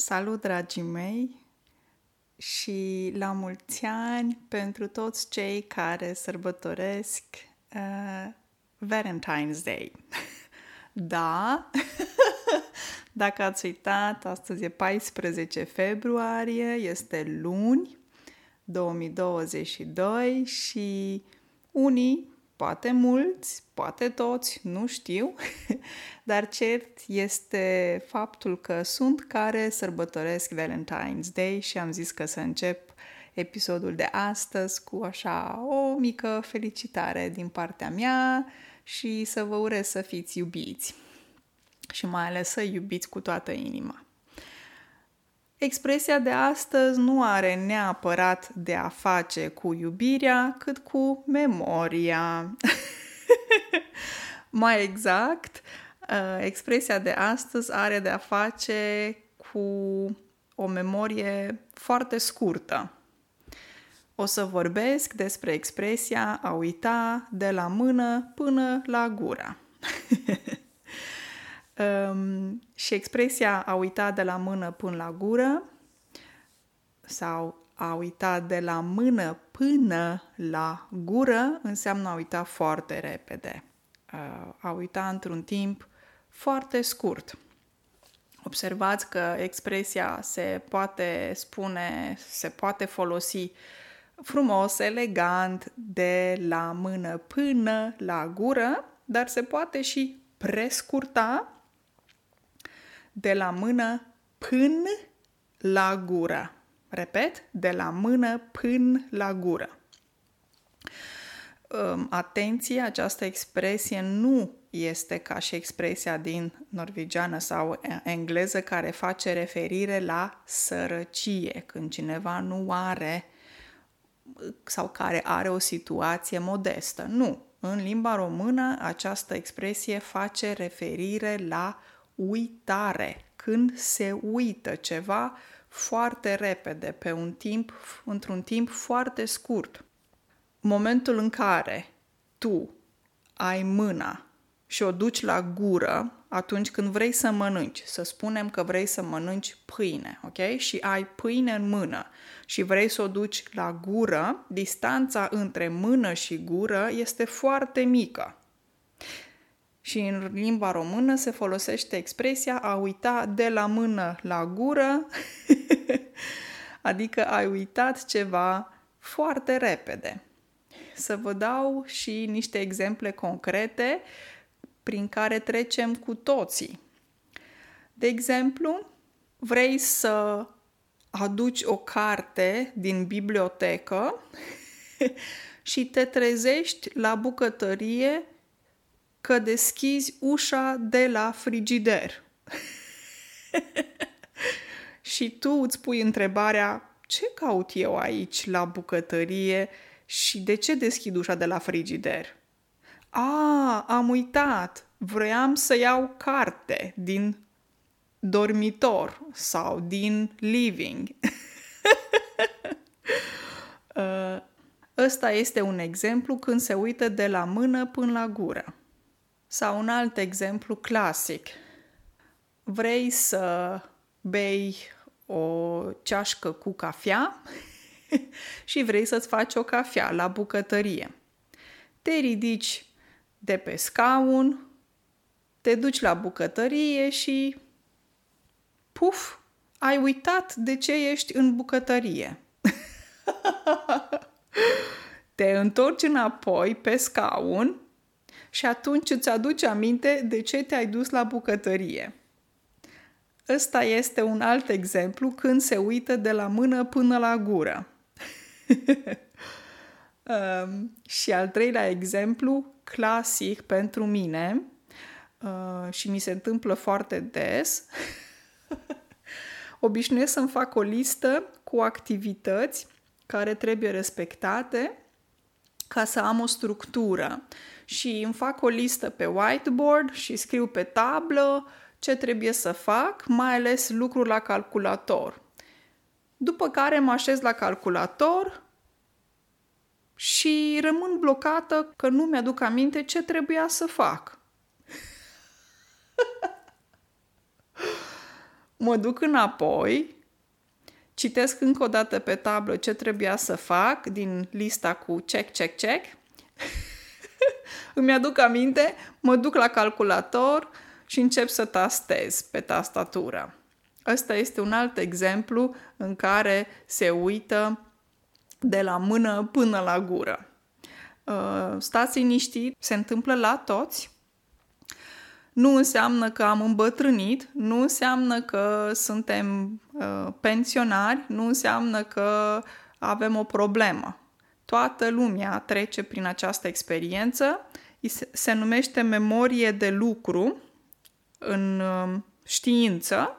Salut, dragii mei, și la mulți ani pentru toți cei care sărbătoresc uh, Valentine's Day. da, dacă ați uitat, astăzi e 14 februarie, este luni 2022 și unii Poate mulți, poate toți, nu știu, dar cert este faptul că sunt care sărbătoresc Valentine's Day și am zis că să încep episodul de astăzi cu așa o mică felicitare din partea mea și să vă urez să fiți iubiți și mai ales să iubiți cu toată inima. Expresia de astăzi nu are neapărat de a face cu iubirea, cât cu memoria. Mai exact, uh, expresia de astăzi are de a face cu o memorie foarte scurtă. O să vorbesc despre expresia a uita de la mână până la gură. Um, și expresia a uita de la mână până la gură sau a uita de la mână până la gură înseamnă a uita foarte repede. Uh, a uita într-un timp foarte scurt. Observați că expresia se poate spune, se poate folosi frumos, elegant, de la mână până la gură, dar se poate și prescurta de la mână până la gură. Repet, de la mână până la gură. Um, atenție, această expresie nu este ca și expresia din norvegiană sau engleză care face referire la sărăcie, când cineva nu are sau care are o situație modestă. Nu. În limba română această expresie face referire la uitare, când se uită ceva foarte repede, pe un timp, într-un timp foarte scurt. Momentul în care tu ai mâna și o duci la gură atunci când vrei să mănânci. Să spunem că vrei să mănânci pâine, ok? Și ai pâine în mână și vrei să o duci la gură, distanța între mână și gură este foarte mică. Și în limba română se folosește expresia a uita de la mână la gură, adică ai uitat ceva foarte repede. Să vă dau și niște exemple concrete prin care trecem cu toții. De exemplu, vrei să aduci o carte din bibliotecă și te trezești la bucătărie că deschizi ușa de la frigider. și tu îți pui întrebarea, ce caut eu aici la bucătărie și de ce deschid ușa de la frigider? A, am uitat, vreau să iau carte din dormitor sau din living. Uh, ăsta este un exemplu când se uită de la mână până la gură. Sau un alt exemplu clasic. Vrei să bei o ceașcă cu cafea și vrei să-ți faci o cafea la bucătărie. Te ridici de pe scaun, te duci la bucătărie și puf, ai uitat de ce ești în bucătărie. te întorci înapoi pe scaun și atunci îți aduci aminte de ce te-ai dus la bucătărie. Ăsta este un alt exemplu când se uită de la mână până la gură. um, și al treilea exemplu, clasic pentru mine, uh, și mi se întâmplă foarte des, obișnuiesc să-mi fac o listă cu activități care trebuie respectate ca să am o structură și îmi fac o listă pe whiteboard și scriu pe tablă ce trebuie să fac, mai ales lucruri la calculator. După care mă așez la calculator și rămân blocată că nu mi-aduc aminte ce trebuia să fac. mă duc înapoi, citesc încă o dată pe tablă ce trebuia să fac din lista cu check, check, check, îmi aduc aminte, mă duc la calculator și încep să tastez pe tastatură. Ăsta este un alt exemplu în care se uită de la mână până la gură. Uh, stați liniștit, se întâmplă la toți. Nu înseamnă că am îmbătrânit, nu înseamnă că suntem uh, pensionari, nu înseamnă că avem o problemă. Toată lumea trece prin această experiență, se numește memorie de lucru în uh, știință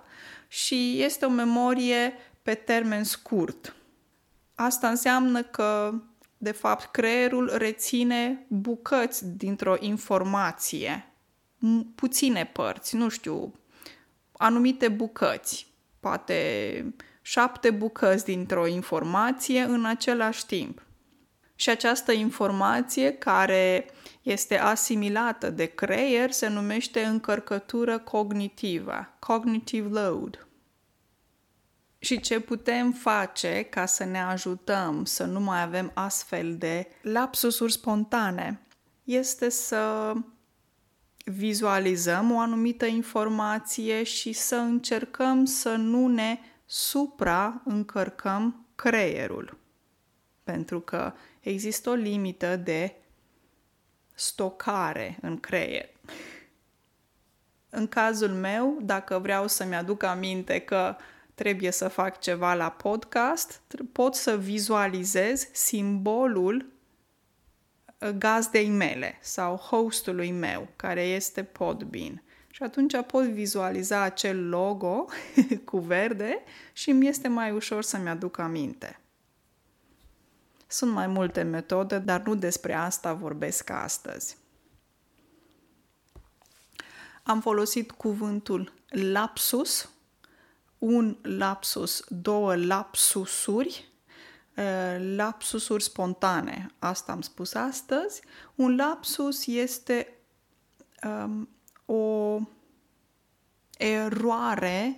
și este o memorie pe termen scurt. Asta înseamnă că, de fapt, creierul reține bucăți dintr-o informație, puține părți, nu știu, anumite bucăți, poate șapte bucăți dintr-o informație în același timp. Și această informație care este asimilată de creier se numește încărcătură cognitivă, cognitive load. Și ce putem face ca să ne ajutăm să nu mai avem astfel de lapsusuri spontane este să vizualizăm o anumită informație și să încercăm să nu ne supraîncărcăm creierul. Pentru că există o limită de stocare în creier. În cazul meu, dacă vreau să-mi aduc aminte că trebuie să fac ceva la podcast, pot să vizualizez simbolul uh, gazdei mele sau hostului meu, care este Podbean. Și atunci pot vizualiza acel logo cu verde și îmi este mai ușor să-mi aduc aminte. Sunt mai multe metode, dar nu despre asta vorbesc astăzi. Am folosit cuvântul lapsus, un lapsus, două lapsusuri, lapsusuri spontane. Asta am spus astăzi. Un lapsus este um, o eroare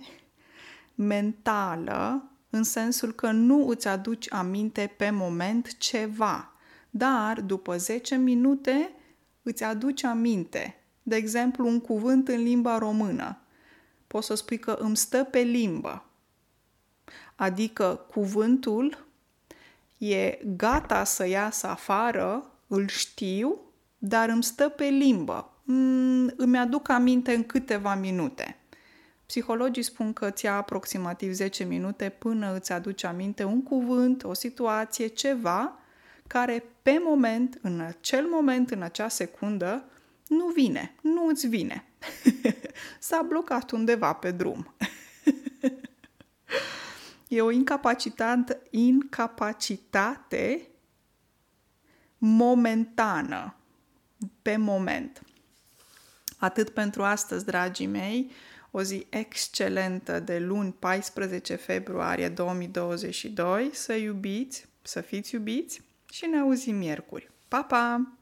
mentală în sensul că nu îți aduci aminte pe moment ceva, dar după 10 minute îți aduci aminte. De exemplu, un cuvânt în limba română. Poți să spui că îmi stă pe limbă. Adică cuvântul e gata să iasă afară, îl știu, dar îmi stă pe limbă. Mm, îmi aduc aminte în câteva minute. Psihologii spun că îți ia aproximativ 10 minute până îți aduce aminte un cuvânt, o situație, ceva care pe moment, în acel moment, în acea secundă, nu vine, nu îți vine. S-a blocat undeva pe drum. e o incapacitate, incapacitate momentană, pe moment. Atât pentru astăzi, dragii mei o zi excelentă de luni 14 februarie 2022, să iubiți, să fiți iubiți și ne auzim miercuri. Pa, pa!